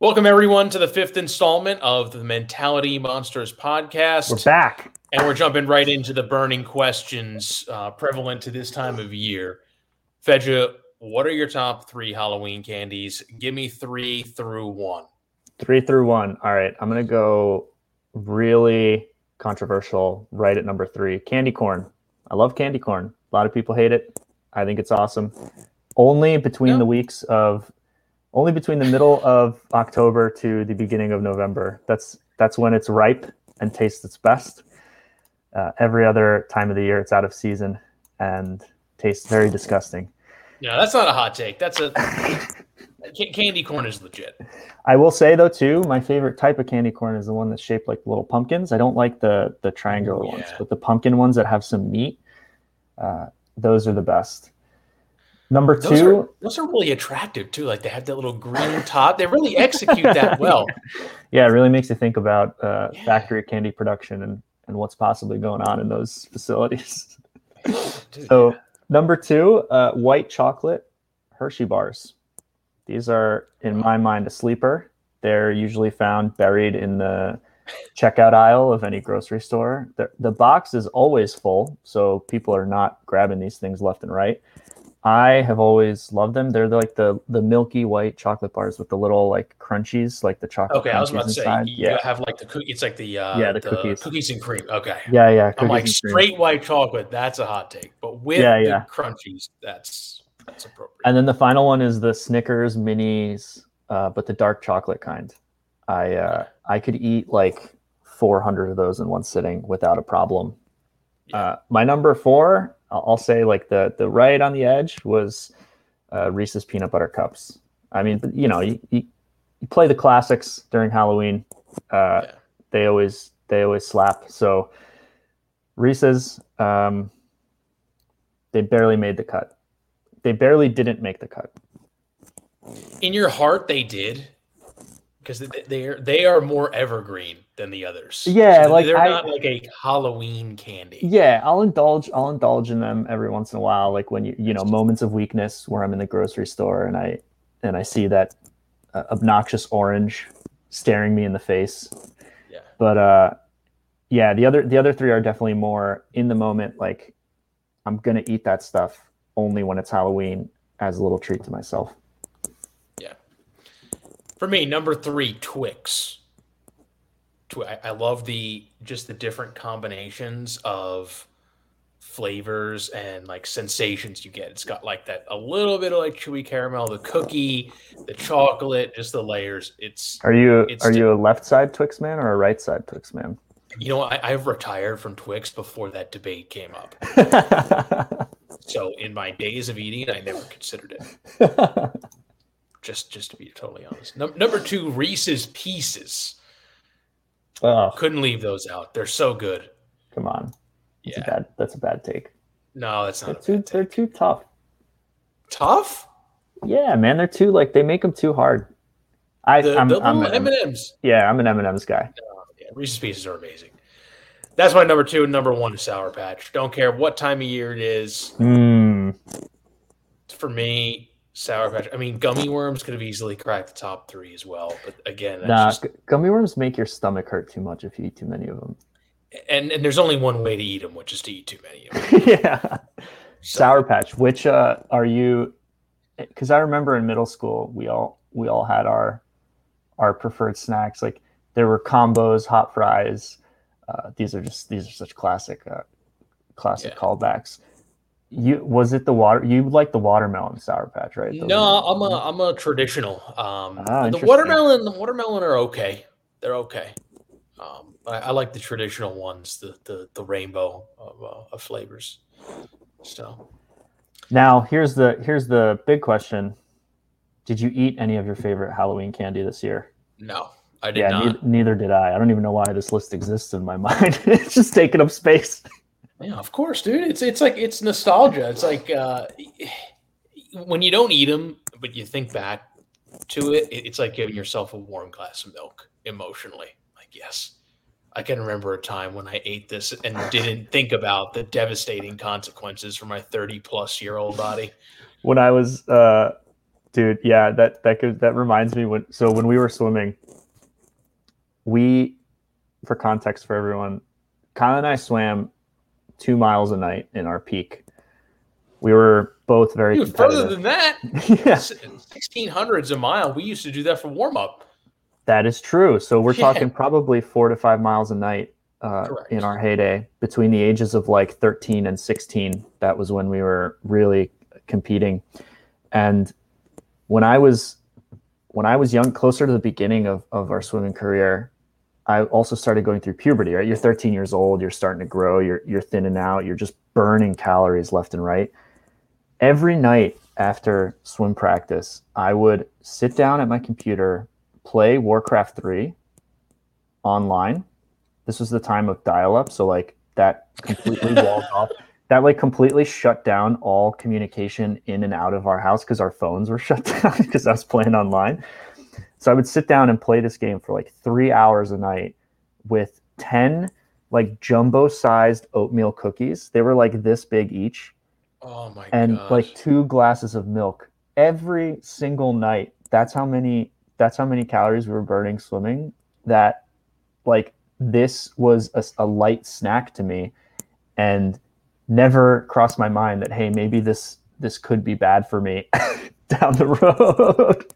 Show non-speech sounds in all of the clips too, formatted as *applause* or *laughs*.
Welcome, everyone, to the fifth installment of the Mentality Monsters podcast. We're back. And we're jumping right into the burning questions uh, prevalent to this time of year. Fedja, what are your top three Halloween candies? Give me three through one. Three through one. All right. I'm going to go really controversial right at number three candy corn. I love candy corn. A lot of people hate it. I think it's awesome. Only between No. the weeks of only between the middle of October to the beginning of November. That's that's when it's ripe and tastes its best. Uh, every other time of the year, it's out of season and tastes very disgusting. No, that's not a hot take. That's a *laughs* candy corn is legit. I will say though too, my favorite type of candy corn is the one that's shaped like little pumpkins. I don't like the the triangular Ooh, ones, but the pumpkin ones that have some meat, uh, those are the best. Number Those two, are those are really attractive too. Like they have that little green top. They really execute that *laughs* well. yeah, it really makes you think about uh, Yeah. factory candy production and and what's possibly going on in those *laughs* facilities. *laughs* Dude, So number two, uh, white chocolate Hershey bars. These are, in my mind, a sleeper. They're usually found buried in the checkout aisle of any grocery store. The, the box is always full, so people are not grabbing these things left and right. I have always loved them. They're like the the milky white chocolate bars with the little like crunchies, like the chocolate. Okay, I was about to say you yeah, have like the cookie. It's like the uh, Yeah, the cookies. cookies and cream. Okay, yeah, yeah. I'm like cream. straight white chocolate. That's a hot take, but with Yeah, the crunchies, that's that's appropriate. And then the final one is the Snickers minis, uh, but the dark chocolate kind. I uh, I could eat like 400 of those in one sitting without a problem. Uh, my number four, I'll I'll say like the the right on the edge was uh, Reese's peanut butter cups. I mean, you know, you, you, you play the classics during Halloween. Uh, Yeah. They always they always slap. So Reese's, um, they barely made the cut. They barely didn't make the cut. In your heart, they did because they they are they are more evergreen than the others. Yeah, So like, they're I- not like a Halloween candy. Yeah, I'll indulge. I'll indulge in them every once in a while, like when you you know moments of weakness where I'm in the grocery store and I and I see that uh, obnoxious orange staring me in the face. Yeah. But uh, yeah, the other the other three are definitely more in the moment. Like I'm gonna eat that stuff only when it's Halloween as a little treat to myself. For me, number three, Twix. Twi- I, I love the just the different combinations of flavors and like sensations you get. It's got like that a little bit of like chewy caramel, the cookie, the chocolate, just the layers. It's Are you It's are you a left side Twix man or a right side Twix man? you know I, I've retired from Twix before that debate came up. *laughs* So in my days of eating, I never considered it. *laughs* Just just to be totally honest. Num- number two, Reese's Pieces. oh, Couldn't leave those out. They're so good. come on. That's Yeah. a bad that's a bad take. No, that's They're not a too they're too tough. tough. Yeah, man, they're too like they make them too hard. I The, I'm, the I'm an M M- and M's. yeah, I'm an M and M's guy. Yeah, Reese's Pieces are amazing. That's my number two. and Number one is Sour Patch. Don't care what time of year it is. Mm, For me, Sour Patch. I mean, gummy worms could have easily cracked the top three as well. But again, that's nah, just, gu- gummy worms make your stomach hurt too much if you eat too many of them. and and there's only one way to eat them, which is to eat too many of them. *laughs* yeah, So, Sour Patch. Which uh, are you? Because I remember in middle school, we all we all had our our preferred snacks. Like there were combos, hot fries. Uh, these are just these are such classic uh, classic Yeah. callbacks. You was it the water? You like the watermelon Sour Patch, right? Those No, I'm a I'm a traditional. Um, Ah, the watermelon, the watermelon are okay. They're okay. Um, I, I like the traditional ones, the the, the rainbow of, uh, of flavors. So Now, here's the here's the big question: Did you eat any of your favorite Halloween candy this year? no, I did yeah, not. neither, neither did I. I don't even know why this list exists in my *laughs* mind. it's just taking up space. Yeah, of course, dude. It's it's like it's nostalgia. It's like uh, when you don't eat them, but you think back to it, it- it's like giving yourself a warm glass of milk emotionally. Like, yes, I can remember a time when I ate this and didn't think about the devastating consequences for my 30 plus year old body. When I was uh, Dude, yeah, that that could that reminds me when so when we were swimming, we for context for everyone, Kyle and I swam two miles a night in our peak. We were both very Dude, further than that. *laughs* yeah, sixteen hundreds a mile. We used to do that for warm up. that is true. So we're Yeah. talking probably four to five miles a night uh, in our heyday between the ages of like 13 and 16. That was when we were really competing. And when I was when I was young, closer to the beginning of, of our swimming career, I also started going through puberty, right? You're 13 years old, you're starting to grow, you're you're thinning out, you're just burning calories left and right. Every night after swim practice, I would sit down at my computer, play Warcraft 3 online. This was the time of dial up, so like that completely *laughs* walled off. That like completely shut down all communication in and out of our house because our phones were *laughs* shut down because I was playing online. So I would sit down and play this game for like three hours a night with 10 like jumbo sized oatmeal cookies. They were like this big each Oh my and gosh. like two glasses of milk every single night. That's how many that's how many calories we were burning swimming. That like this was a, a light snack to me and never crossed my mind that hey maybe this this could be bad for me *laughs* down the road.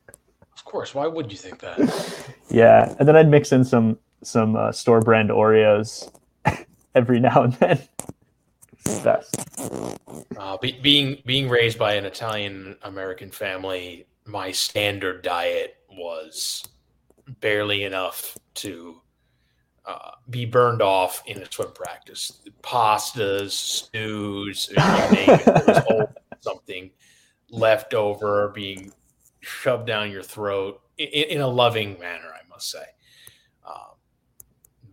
Of course, why would you think that? *laughs* Yeah, and then I'd mix in some some uh, store brand Oreos *laughs* every now and then. Best. Uh, be, being being raised by an Italian American family, my standard diet was barely enough to uh, be burned off in a swim practice. Pastas, stews, you name it, there was *laughs* something left over being shoved down your throat in, in a loving manner, I must say. Um,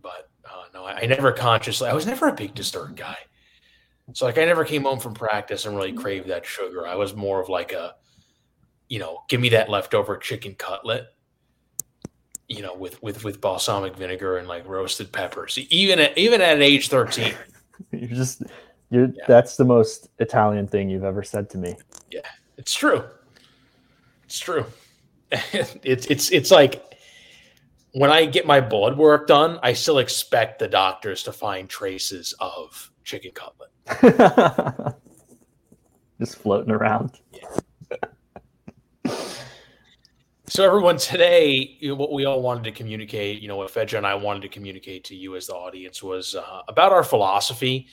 but uh, no, I, I never consciously. I was never a big dessert guy. So like I never came home from practice and really craved that sugar. I was more of like a, you know, give me that leftover chicken cutlet, you know, with with with balsamic vinegar and like roasted peppers. Even at even at age thirteen, *laughs* You're just you're Yeah. that's the most Italian thing you've ever said to me. Yeah, it's true. It's true. *laughs* it's it's it's like when I get my blood work done, I still expect the doctors to find traces of chicken cutlet. *laughs* just floating around. Yeah. *laughs* So everyone, today, you know, what we all wanted to communicate, you know, what Fedja and I wanted to communicate to you as the audience was uh, about our philosophy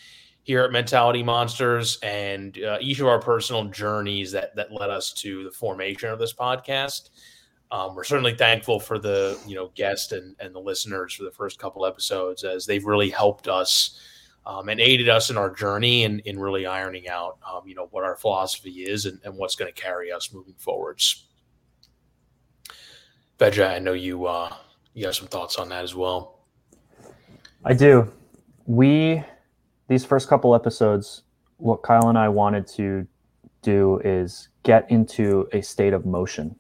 here at Mentality Monsters and uh, each of our personal journeys that that led us to the formation of this podcast. Um, we're certainly thankful for the you know guest and and the listeners for the first couple episodes as they've really helped us um, and aided us in our journey and in really ironing out um, you know what our philosophy is and, and what's going to carry us moving forwards. Fedja, I know you uh, you have some thoughts on that as well. I do. We these first couple episodes, what Kyle and I wanted to do is get into a state of motion.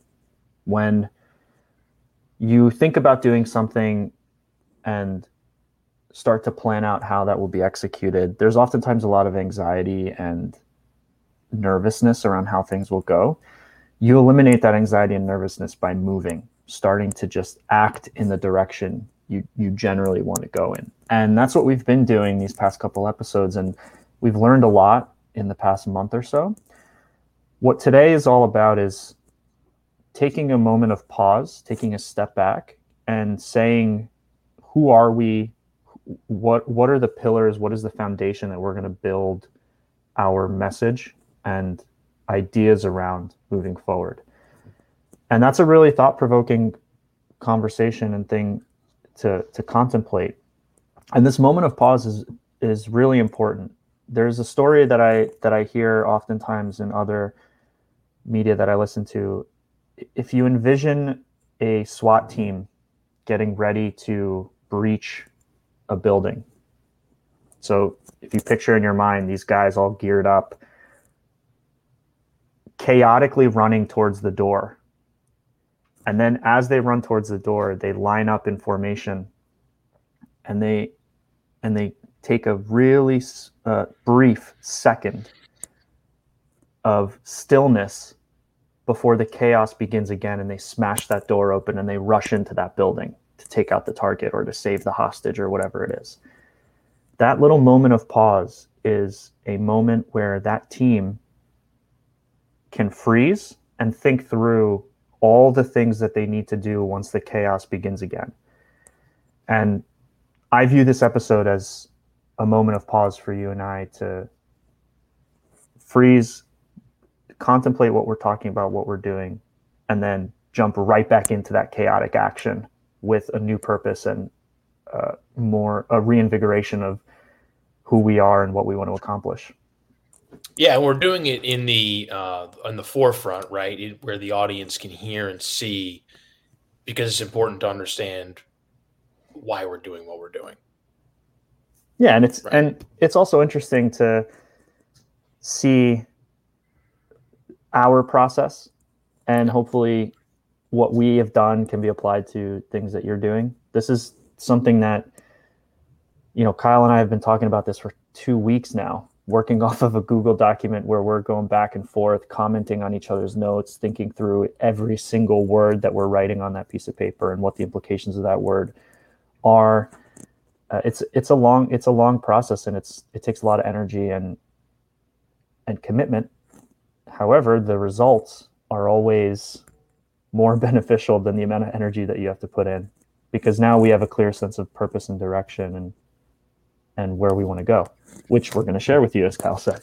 When you think about doing something and start to plan out how that will be executed, there's oftentimes a lot of anxiety and nervousness around how things will go. You eliminate that anxiety and nervousness by moving, starting to just act in the direction you you generally want to go in. And that's what we've been doing these past couple episodes and we've learned a lot in the past month or so. What today is all about is taking a moment of pause, taking a step back and saying who are we? What what are the pillars? What is the foundation that we're going to build our message and ideas around moving forward? And that's a really thought-provoking conversation and thing to to contemplate. And this moment of pause is is really important. There's a story that I that I hear oftentimes in other media that I listen to. If you envision a SWAT team getting ready to breach a building. So if you picture in your mind these guys all geared up, chaotically running towards the door. And then as they run towards the door, they line up in formation and they and they take a really uh, brief second of stillness before the chaos begins again and they smash that door open and they rush into that building to take out the target or to save the hostage or whatever it is. That little moment of pause is a moment where that team can freeze and think through all the things that they need to do once the chaos begins again. And I view this episode as a moment of pause for you and I to freeze, contemplate what we're talking about, what we're doing, and then jump right back into that chaotic action with a new purpose and uh, more a reinvigoration of who we are and what we want to accomplish. Yeah, and we're doing it in the uh, on the forefront, right, it, where the audience can hear and see, because it's important to understand why we're doing what we're doing. Yeah, and it's right. and it's also interesting to see our process and hopefully what we have done can be applied to things that you're doing. This is something that you know, Kyle and I have been talking about this for 2 weeks now, working *laughs* off of a Google document where we're going back and forth, commenting on each other's notes, thinking through every single word that we're writing on that piece of paper and what the implications of that word are. Uh, it's it's a long it's a long process and it's it takes a lot of energy and and commitment. However the results are always more *laughs* beneficial than the amount of energy that you have to put in because now we have a clear sense of purpose and direction and and where we want to go which we're going to share with you as kyle said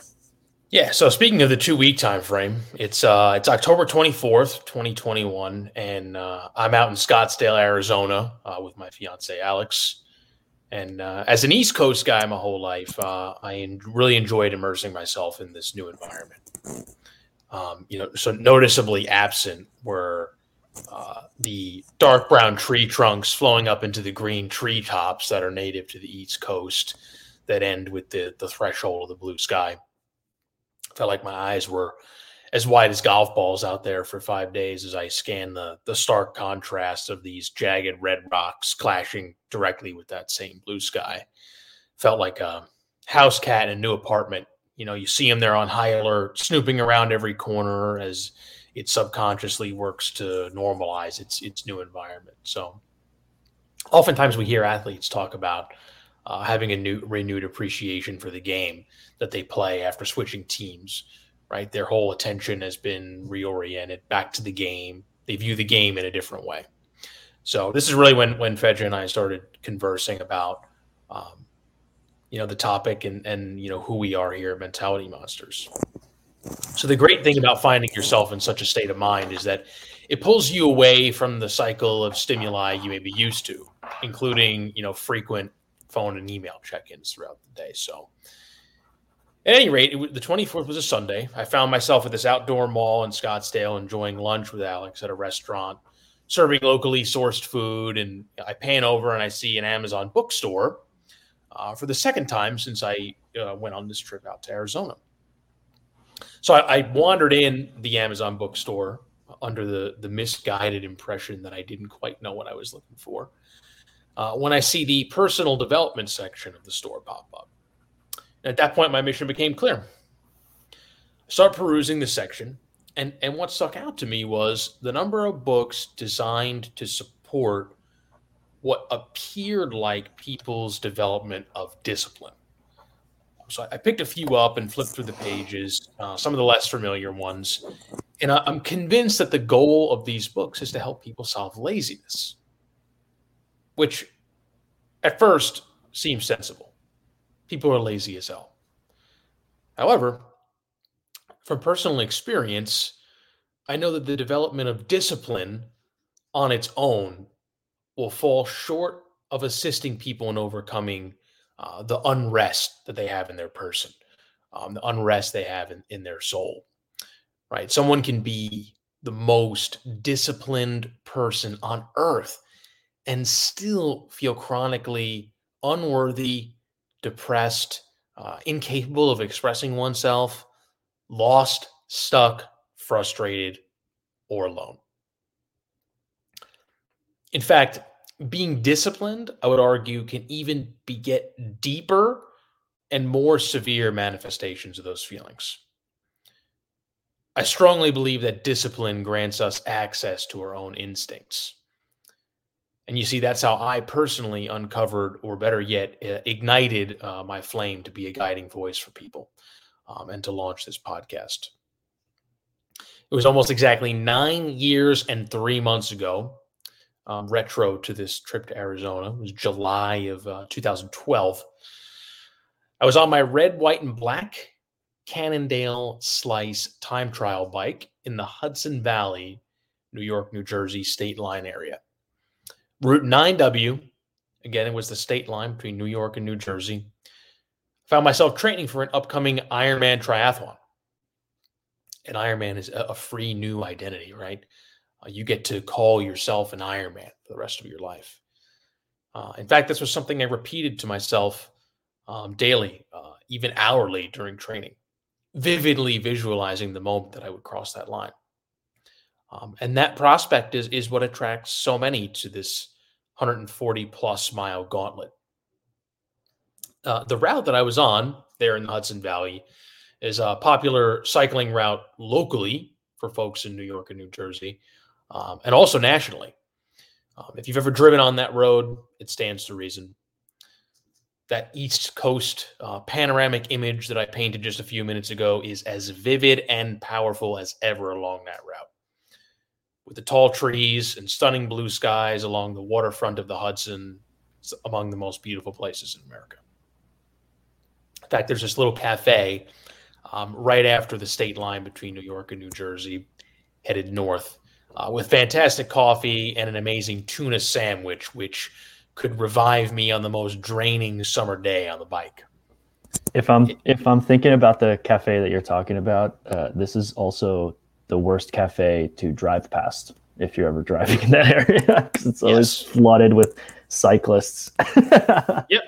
yeah so speaking of the two week time frame it's uh it's october 24th 2021 and uh, i'm out in scottsdale arizona uh, with my fiance alex and uh, as an East Coast guy my whole life, uh, I really enjoyed immersing myself in this new environment. Um, you know, so noticeably absent were uh, the dark brown tree trunks flowing up into the green tree tops that are native to the East Coast that end with the, the threshold of the blue sky. Felt like my eyes were as wide as golf balls out there for five days as I scanned the the stark contrast of these jagged red rocks clashing directly with that same blue sky. Felt like a house cat in a new apartment. You know, you see him there on high alert, snooping around every corner as it subconsciously works to normalize its its new environment. So, oftentimes we hear athletes talk about uh, having a new renewed appreciation for the game that they play after switching teams right? Their whole attention has been reoriented back to the game. They view the game in a different way. So this is really when when Fedja and I started conversing about, um, you know, the topic and and you know who we are here Mentality Monsters. So the great thing about finding yourself in such a state of mind is that it pulls you away from the cycle of stimuli you may be used to, including you know frequent phone and email check-ins throughout the day. So at any rate, it, the 24th was a Sunday. I found myself at this outdoor mall in Scottsdale enjoying lunch with Alex at a restaurant, serving locally sourced food. And I pan over and I see an Amazon bookstore uh, for the second time since I uh, went on this trip out to Arizona. So I, I, wandered in the Amazon bookstore under the, the misguided impression that I didn't quite know what I was looking for. Uh, when I see the personal development section of the store pop up. At that point, my mission became clear. Start perusing the section, and and what stuck out to me was the number of books designed to support what appeared like people's development of discipline. So I picked a few up and flipped through the pages, uh, some of the less familiar ones, and I, I'm convinced that the goal of these books is to help people solve laziness, which at first seems sensible people are lazy as hell. However, from personal experience, I know that the development of discipline on its own will fall short of assisting people in overcoming uh, the unrest that they have in their person, um, the unrest they have in, in their soul. Right? Someone can be the most disciplined person on earth and still feel chronically unworthy depressed, uh, incapable of expressing oneself, lost, stuck, frustrated, or alone. In fact, being disciplined, I would argue, can even beget deeper and more severe manifestations of those feelings. I strongly believe that discipline grants us access to our own instincts. And you see, that's how I personally uncovered, or better yet, uh, ignited uh, my flame to be a guiding voice for people um, and to launch this podcast. It was almost exactly nine years and three months ago, um, retro to this trip to Arizona. It was July of uh, 2012. I was on my red, white, and black Cannondale Slice time trial bike in the Hudson Valley, New York, New Jersey state line area. Route 9W, again, it was the state line between New York and New Jersey. Found myself training for an upcoming Ironman triathlon. An Ironman is a free new identity, right? Uh, you get to call yourself an Ironman for the rest of your life. Uh, in fact, this was something I repeated to myself um, daily, uh, even hourly during training vividly visualizing the moment that I would cross that line. Um, and that prospect is is what attracts so many to this 140 plus mile gauntlet. Uh, the route that I was on there in the Hudson Valley is a popular cycling route locally for folks in New York and New Jersey, um, and also nationally. Um, if you've ever driven on that road, it stands to reason that East Coast uh, panoramic image that I painted just a few minutes ago is as vivid and powerful as ever along that route. With the tall trees and stunning blue skies along the waterfront of the Hudson, it's among the most beautiful places in America. In fact, there's this little cafe um, right after the state line between New York and New Jersey, headed north, uh, with fantastic coffee and an amazing tuna sandwich, which could revive me on the most draining summer day on the bike. If I'm if I'm thinking about the cafe that you're talking about, uh, this is also the worst cafe to drive past if you're ever driving in that *laughs* area because it's always yes. flooded with cyclists. *laughs* yep,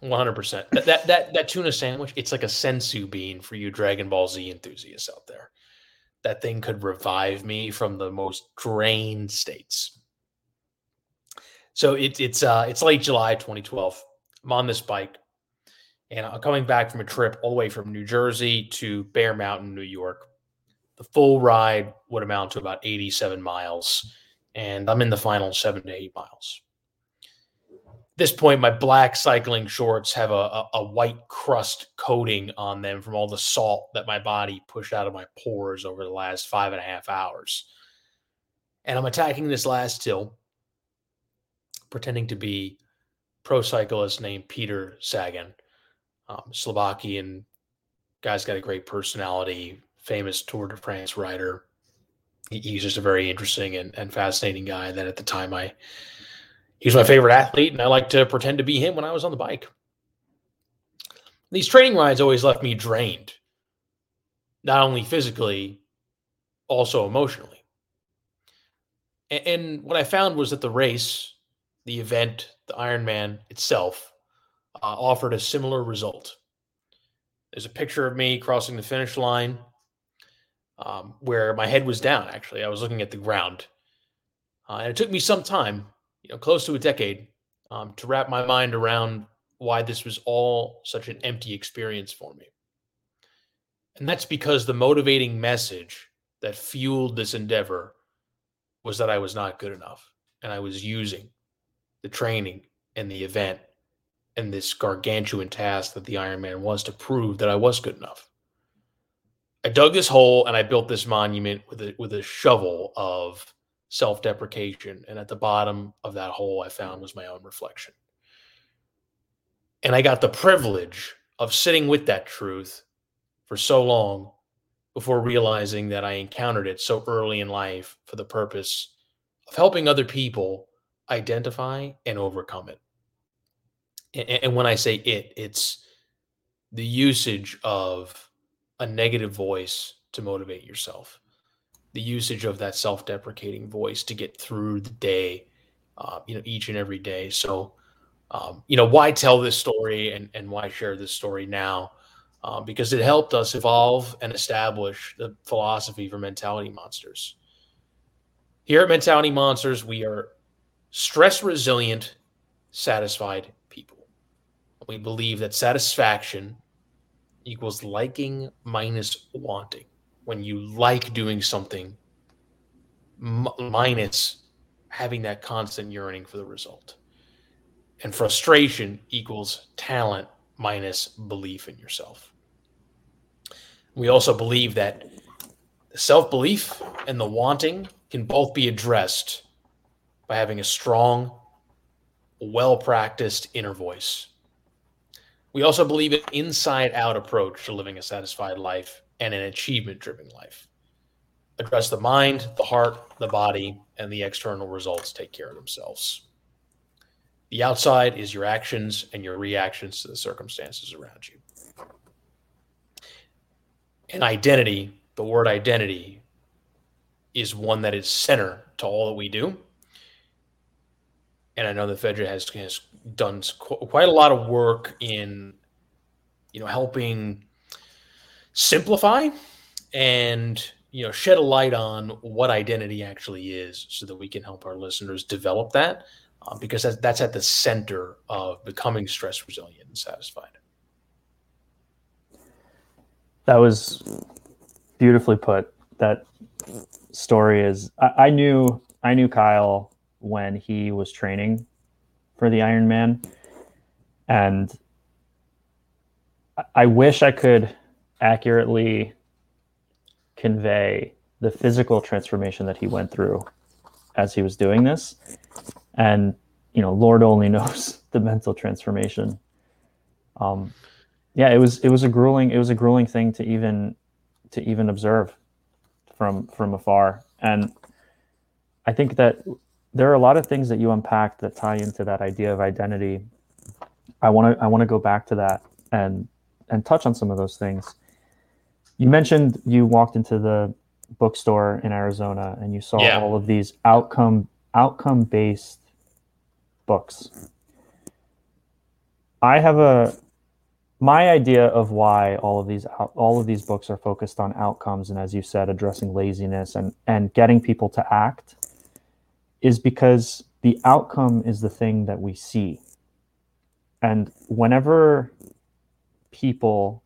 one hundred percent. That that that tuna sandwich, it's like a senzu bean for you Dragon Ball Z enthusiasts out there. That thing could revive me from the most drained states. So it, it's uh, it's late July 2012. I'm on this bike, and I'm coming back from a trip all the way from New Jersey to Bear Mountain, New York. The full ride would amount to about 87 miles, and I'm in the final seven to eight miles. This point, my black cycling shorts have a, a, a white crust coating on them from all the salt that my body pushed out of my pores over the last five and a half hours. And I'm attacking this last hill pretending to be pro cyclist named Peter Sagan, um, Slovakian guy's got a great personality, famous Tour de France rider. He, he's just a very interesting and, and fascinating guy. That at the time I he was my favorite athlete, and I like to pretend to be him when I was on the bike. These training rides always left me drained, not only physically, also emotionally. And, and what I found was that the race the event, the Ironman itself, uh, offered a similar result. There's a picture of me crossing the finish line um, where my head was down, actually. I was looking at the ground. Uh, and it took me some time, you know, close to a decade, um, to wrap my mind around why this was all such an empty experience for me. And that's because the motivating message that fueled this endeavor was that I was not good enough and I was using the training and the event and this gargantuan task that the Ironman was to prove that I was good enough. I dug this hole and I built this monument with a with a shovel of self-deprecation and at the bottom of that hole I found was my own reflection. And I got the privilege of sitting with that truth for so long before realizing that I encountered it so early in life for the purpose of helping other people identify and overcome it. And, and when I say it, it's the usage of a negative voice to motivate yourself, the usage of that self deprecating voice to get through the day, uh, you know, each and every day. So, um, you know, why tell this story and, and why share this story now? Uh, because it helped us evolve and establish the philosophy for Mentality Monsters. Here at Mentality Monsters, we are stress resilient, satisfied people. We believe that satisfaction equals liking minus wanting. When you like doing something m- minus having that constant yearning for the result. And frustration equals talent minus belief in yourself. We also believe that self belief and the wanting can both be addressed by having a strong, well practiced inner voice. We also believe an inside out approach to living a satisfied life and an achievement driven life. Address the mind, the heart, the body, and the external results take care of themselves. The outside is your actions and your reactions to the circumstances around you. And identity, the word identity, is one that is center to all that we do. And I know that Fedja has, has done quite a lot of work in, you know, helping simplify and you know shed a light on what identity actually is so that we can help our listeners develop that uh, because that's, that's at the center of becoming stress resilient and satisfied. That was beautifully put. That story is I, I knew i knew kyle when he was training for the ironman and I wish I could accurately convey the physical transformation that he went through as he was doing this. And you know lord only *laughs* knows the mental transformation. Um yeah it was it was a grueling it was a grueling thing to even to even observe from from afar. And i think that there are a lot of things that you unpack that tie into that idea of identity. I want to i want to go back to that and and touch on some of those things you mentioned you walked into the bookstore in Arizona and you saw yeah. all of these outcome outcome based books. I have a my idea of why all of these all of these books are focused on outcomes and as you said addressing laziness and and getting people to act is because the outcome is the thing that we see. And whenever people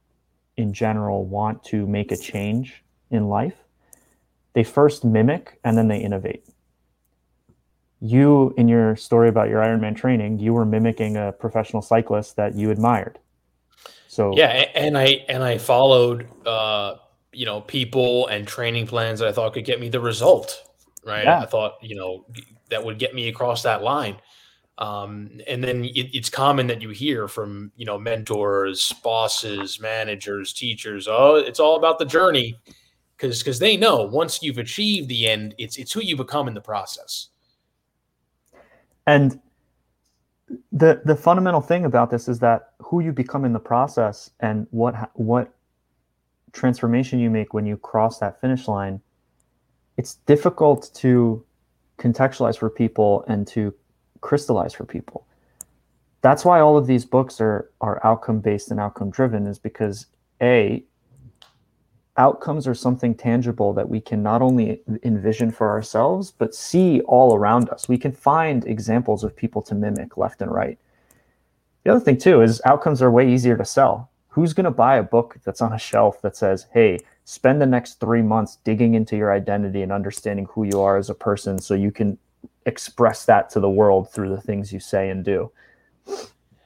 in general want to make a change in life, they first mimic and then they innovate. You, in your story about your Ironman training, you were mimicking a professional cyclist that you admired. So yeah, and I and I followed, uh, you know, people and training plans that I thought could get me the result. Right, yeah. I thought you know that would get me across that line. Um, and then it, it's common that you hear from you know mentors, bosses, managers, teachers. Oh, it's all about the journey, because because they know once you've achieved the end, it's it's who you become in the process. And the the fundamental thing about this is that who you become in the process and what what transformation you make when you cross that finish line. It's difficult to contextualize for people and to crystallize for people. That's why all of these books are are outcome based and outcome driven is because a outcomes are something tangible that we can not only envision for ourselves but see all around us. We can find examples of people to mimic left and right. The other thing too is outcomes are way easier to sell. Who's going to buy a book that's on a shelf that says, "Hey, spend the next 3 months digging into your identity and understanding who you are as a person so you can express that to the world through the things you say and do.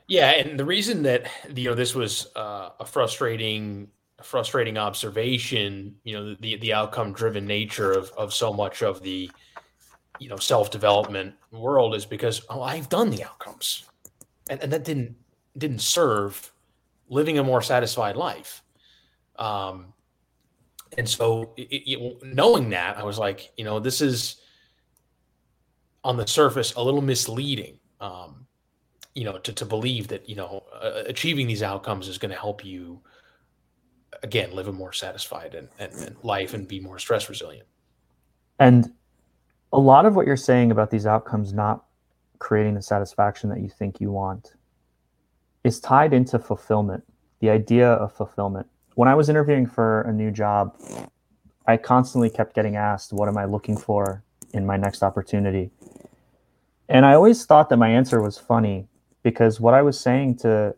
Yeah, and the reason that you know this was uh, a frustrating, frustrating observation, you know, the the outcome driven nature of of so much of the you know self development world is because oh I've done the outcomes, and and that didn't didn't serve living a more satisfied life. Um, and so it, it, knowing that, I was like, you know, this is on the surface a little misleading. Um, you know, to, to believe that you know uh, achieving these outcomes is going to help you again live a more satisfied and, and, and life and be more stress resilient. And a lot of what you're saying about these outcomes not creating the satisfaction that you think you want is tied into fulfillment, the idea of fulfillment. When I was interviewing for a new job, I constantly kept getting asked, What am I looking for in my next opportunity? And I always thought that my answer was funny because what I was saying to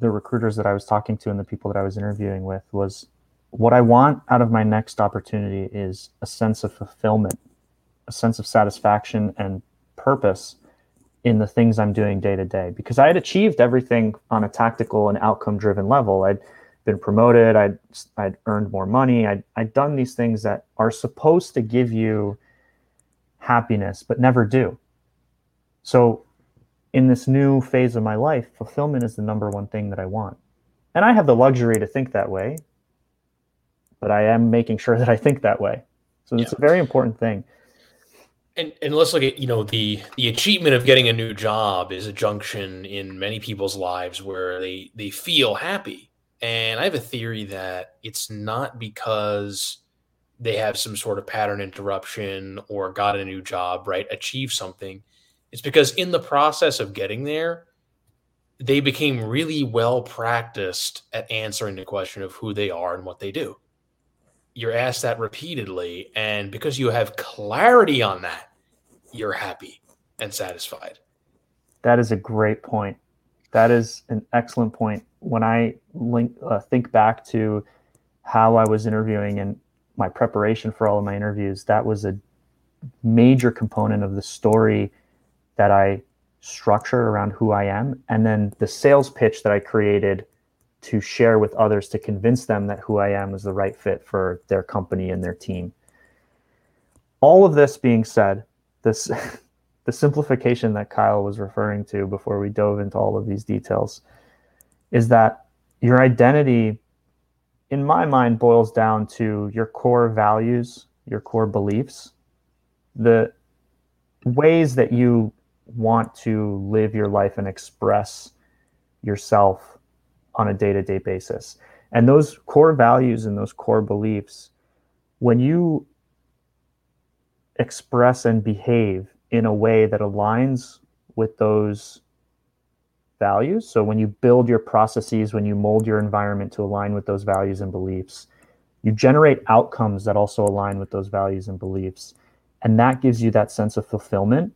the recruiters that I was talking to and the people that I was interviewing with was what I want out of my next opportunity is a sense of fulfillment, a sense of satisfaction and purpose in the things I'm doing day to day. Because I had achieved everything on a tactical and outcome driven level. I'd been promoted, I'd, I'd earned more money, I'd, I'd done these things that are supposed to give you happiness, but never do. So, in this new phase of my life, fulfillment is the number one thing that I want. And I have the luxury to think that way but I am making sure *laughs* that I think that way. So it's yeah. a very important thing. And and let's look at you know the the achievement of getting a new job is a junction in many people's lives where they they feel happy. And I have a theory that it's not because they have some sort of pattern interruption or got a new job, right? Achieve something. It's because in the process of getting there, they became really well practiced at answering the question of who they are and what they do. You're asked that repeatedly and because you have clarity on that you're happy and satisfied. That is a great point. That is an excellent point. When i link, uh, think back to how i was interviewing and my preparation for all of my interviews that was a major component of the story that i structure around who i am and then the sales pitch that i created to share with others to convince them that who I am is the right fit for their company and their team. All of this being said, this *laughs* the simplification that Kyle was referring to before we dove into all of these details is that your identity in my mind boils down to your core values, your core beliefs, the ways that you want to live your life and express yourself on a day to day basis. And those core values and those core beliefs, when you express and behave in a way that aligns with those values, so when you build your processes, when you mold your environment to align with those values and beliefs, you generate outcomes that also align with those values and beliefs. And that gives you that sense of fulfillment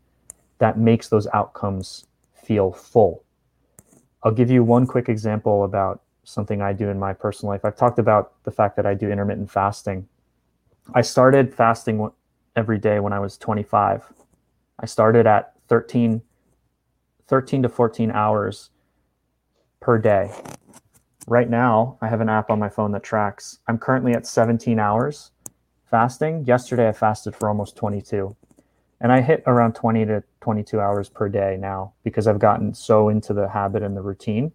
that makes those outcomes feel full I'll give you one quick example about something I do in my personal life. I've talked about the fact that I do intermittent fasting. I started fasting every day when I was 25. I started at 13, 13 to 14 hours per day. Right now, I have an app on my phone that tracks. I'm currently at 17 hours fasting. Yesterday, I fasted for almost 22 and I hit around 20 to 22 hours per day now because I've gotten so into the habit and the routine.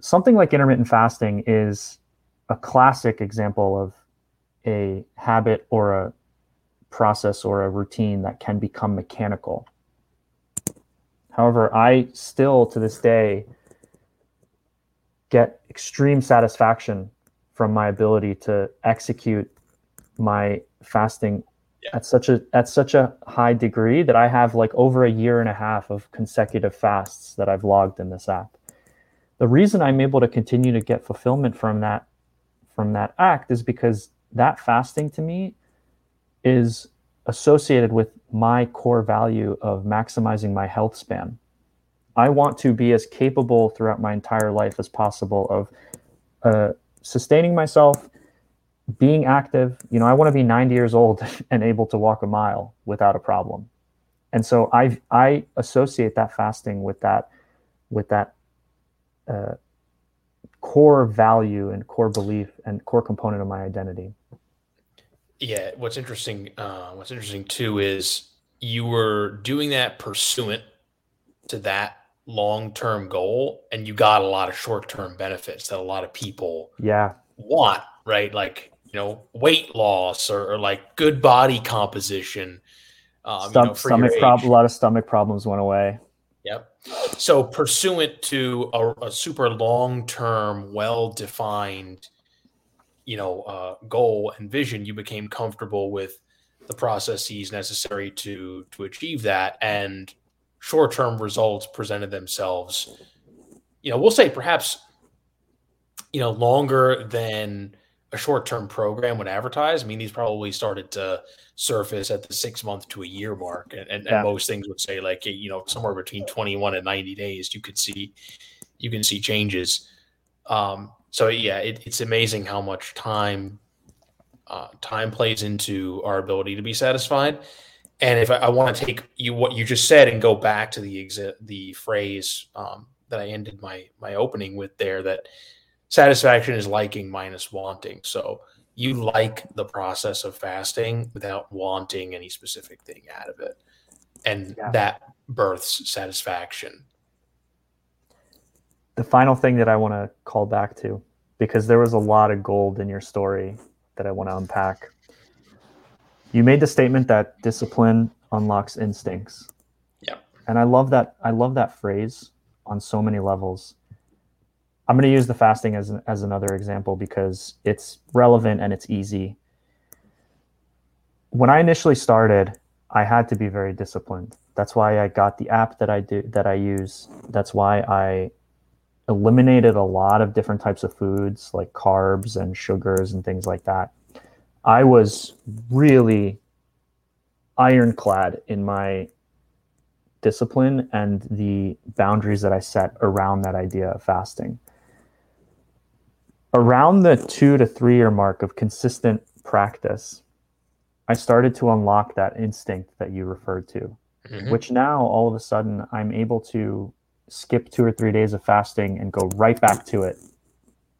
Something like intermittent fasting is a classic example of a habit or a process or a routine that can become mechanical. However, I still to this day get extreme satisfaction from my ability to execute my fasting at such a at such a high degree that I have like over a year and a half of consecutive fasts that I've logged in this app. The reason I'm able to continue to get fulfillment from that from that act is because that fasting to me is associated with my core value of maximizing my health span. I want to be as capable throughout my entire life as possible of uh, sustaining myself being active, you know, I want to be 90 years old *laughs* and able to walk a mile without a problem. And so I I associate that fasting with that with that uh, core value and core belief and core component of my identity. Yeah, what's interesting, uh, what's interesting too is you were doing that pursuant to that long-term goal, and you got a lot of short-term benefits that a lot of people yeah want, right? Like you know weight loss or, or like good body composition. Um, you know, stomach problem. A lot of stomach problems went away. Yep. So pursuant to a, a super long term, well defined, you know, uh, goal and vision, you became comfortable with the processes necessary to to achieve that, and short term results presented themselves. You know, we'll say perhaps, you know, longer than a short term program would advertise. I mean, these probably started to surface at the six month to a year mark, and, and, yeah. and, most things would say like you know somewhere between twenty one and ninety days. You could see you can see changes. Um, so yeah, it, it's amazing how much time uh, time plays into our ability to be satisfied. And if I, I want to take you what you just said and go back to the exa- the phrase um, that I ended my my opening with there, that satisfaction is liking minus wanting. So you like the process of fasting without wanting any specific thing out of it, and yeah. that births satisfaction. The final thing that I want to call back to, because there was a lot of gold in your story that I want to unpack. You made the statement that discipline unlocks instincts. Yeah. And I love that I love that phrase on so many levels. I'm going to use the fasting as as another example because it's relevant and it's easy. When I initially started, I had to be very disciplined. That's why I got the app that I do that I use. That's why I eliminated a lot of different types of foods like carbs and sugars and things like that. I was really ironclad in my discipline and the boundaries that I set around that idea of fasting. Around the two to three year mark of consistent practice, I started to unlock that instinct that you referred to, mm-hmm. which now all of a sudden I'm able to skip two or three days of fasting and go right back to it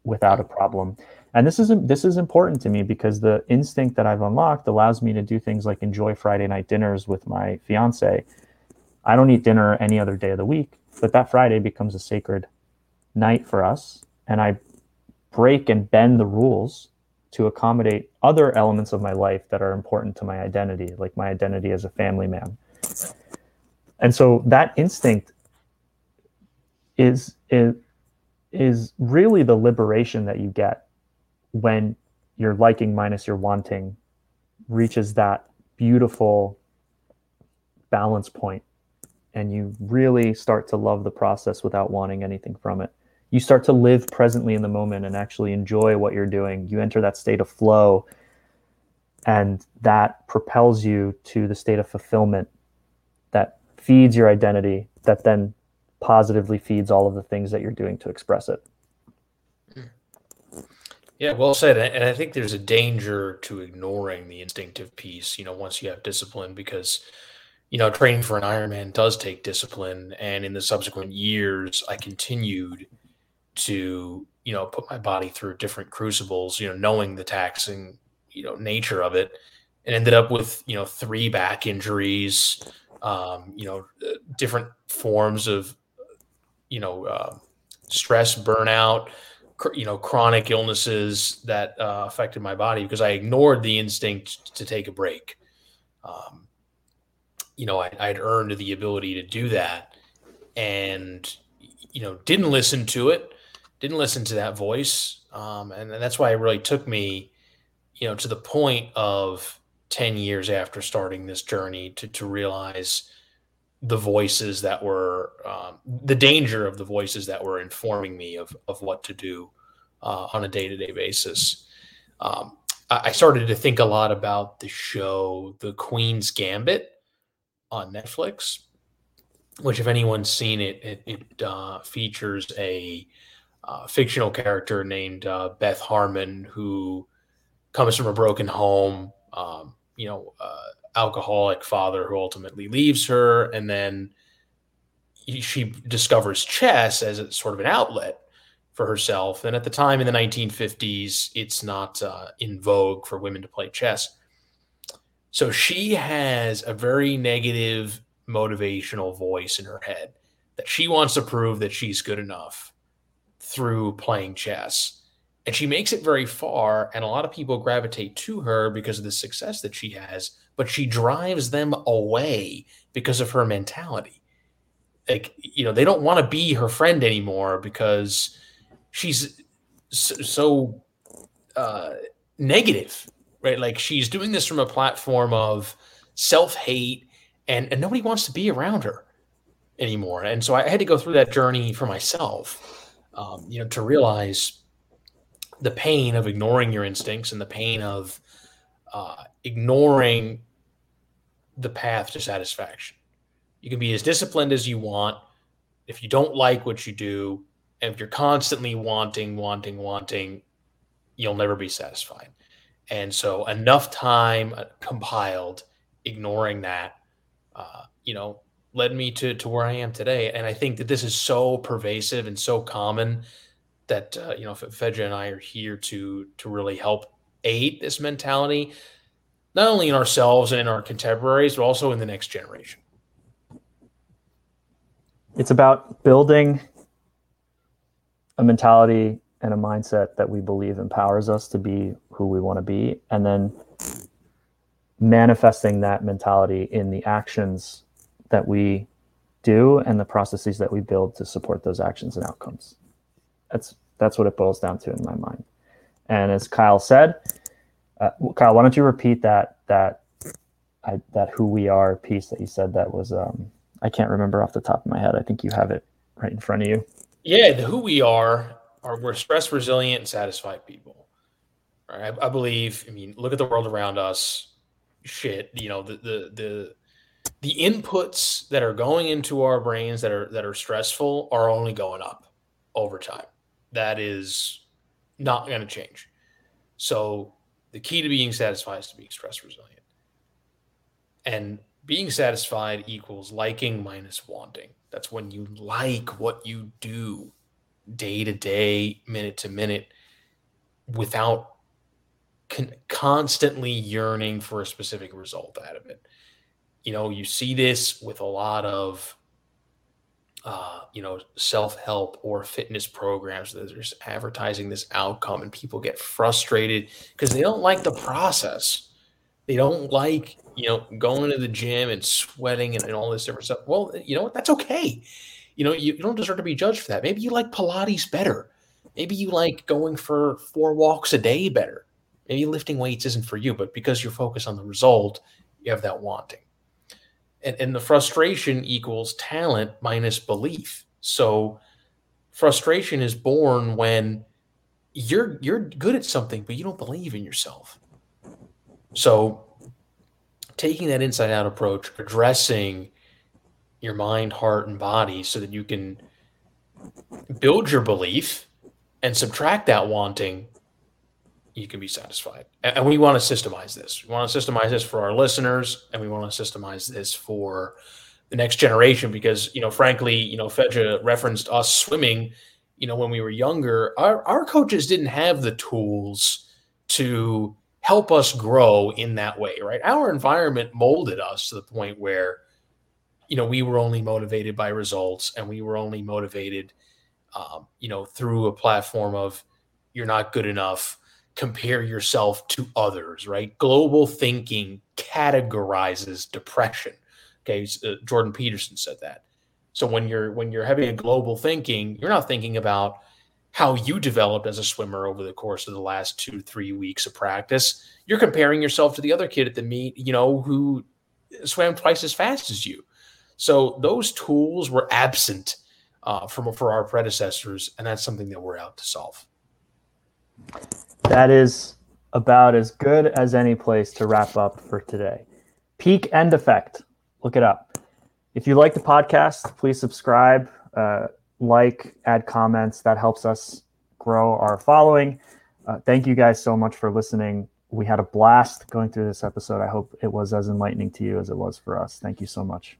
without a problem. And this is this is important to me because the instinct that I've unlocked allows me to do things like enjoy Friday night dinners with my fiance. I don't eat dinner any other day of the week, but that Friday becomes a sacred night for us, and I break and bend the rules to accommodate other elements of my life that are important to my identity, like my identity as a family man. And so that instinct is is is really the liberation that you get when your liking minus your wanting reaches that beautiful balance point and you really start to love the process without wanting anything from it you start to live presently in the moment and actually enjoy what you're doing you enter that state of flow and that propels you to the state of fulfillment that feeds your identity that then positively feeds all of the things that you're doing to express it. Yeah, well said. And I think there's a danger to ignoring the instinctive piece, you know, once you have discipline, because, you know, training for an Ironman does take discipline. And in the subsequent years, I continued to, you know, put my body through different crucibles, you know, knowing the taxing, you know, nature of it, and ended up with, you know, three back injuries, um, you know, different forms of you know, uh, stress, burnout, cr- you know, chronic illnesses that uh, affected my body because I ignored the instinct to take a break. Um, you know, I, I'd earned the ability to do that, and you know, didn't listen to it, didn't listen to that voice, um, and, and that's why it really took me, you know, to the point of ten years after starting this journey to to realize the voices that were um, the danger of the voices that were informing me of of what to do uh, on a day to day basis. Um, I started to think a lot about the show The Queen's Gambit on Netflix, which, if anyone's seen it, it, it uh, features a uh, fictional character named uh, Beth Harmon who comes from a broken home. Um, you know, uh, alcoholic father who ultimately leaves her, and then she discovers chess as a sort of an outlet for herself. And at the time in the 1950s, it's not uh, in vogue for women to play chess. So she has a very negative motivational voice in her head that she wants to prove that she's good enough through playing chess. And she makes it very far, and a lot of people gravitate to her because of the success that she has but she drives them away because of her mentality. Like, you know, they don't want to be her friend anymore because she's so, uh, negative, right? Like, she's doing this from a platform of self hate, and, and nobody wants to be around her anymore. And so I had to go through that journey for myself, um, you know, to realize the pain of ignoring your instincts and the pain of uh, ignoring the path to satisfaction. You can be as disciplined as you want. If you don't like what you do, And if you're constantly wanting, wanting, wanting, you'll never be satisfied. And so enough time uh, compiled, ignoring that, uh, you know, led me to to where I am today. And I think that this is so pervasive and so common that uh, you know Fedja and I are here to to really help aid this mentality, not only in ourselves and in our contemporaries, but also in the next generation. It's about building a mentality and a mindset that we believe empowers us to be who we want to be, and then manifesting that mentality in the actions that we do and the processes that we build to support those actions and outcomes. That's that's what it boils down to in my mind. And as Kyle said, uh, Kyle, why don't you repeat that that I, that who we are piece that you said that was um, I can't remember off the top of my head. I think you have it right in front of you. Yeah, the who we are are we're stress resilient and satisfied people. Right? I, I believe. I mean, look at the world around us. Shit, you know the the the the inputs that are going into our brains that are that are stressful are only going up over time. That is not going to change. So the key to being satisfied is to be stress resilient. And being satisfied equals liking minus wanting. That's when you like what you do day to day, minute to minute, without con- constantly yearning for a specific result out of it you know, you see this with a lot of, uh, you know, self help or fitness programs. that There's advertising this outcome, and people get frustrated because they don't like the process. They don't like, you know, going to the gym and sweating and, and all this different stuff. Well, you know what? That's okay. You know, you, you don't deserve to be judged for that. Maybe you like Pilates better. Maybe you like going for four walks a day better. Maybe lifting weights isn't for you, but because you're focused on the result, you have that wanting and, and the frustration equals talent minus belief. So frustration is born when you're you're good at something, but you don't believe in yourself. So taking that inside out approach, addressing your mind, heart, and body so that you can build your belief and subtract that wanting you can be satisfied. And we want to systemize this. We want to systemize this for our listeners, and we want to systemize this for the next generation because, you know, frankly, you know, Fedja referenced us swimming. You know, when we were younger, our, our coaches didn't have the tools to help us grow in that way, right? Our environment molded us to the point where, you know, we were only motivated by results and we were only motivated, um, you know, through a platform of you're not good enough compare yourself to others, right? Global thinking categorizes depression. Okay, uh, Jordan Peterson said that. So when you're when you're having a global thinking, you're not thinking about how you developed as a swimmer over the course of the last two three weeks of practice. You're comparing yourself to the other kid at the meet, you know, who swam twice as fast as you. So those tools were absent uh, from for our predecessors, and that's something that we're out to solve. That is about as good as any place to wrap up for today. Peak End Effect. Look it up. If you like the podcast, please subscribe, uh, like, add comments. That helps us grow our following. Uh, thank you guys so much for listening. We had a blast going through this episode. I hope it was as enlightening to you as it was for us. Thank you so much.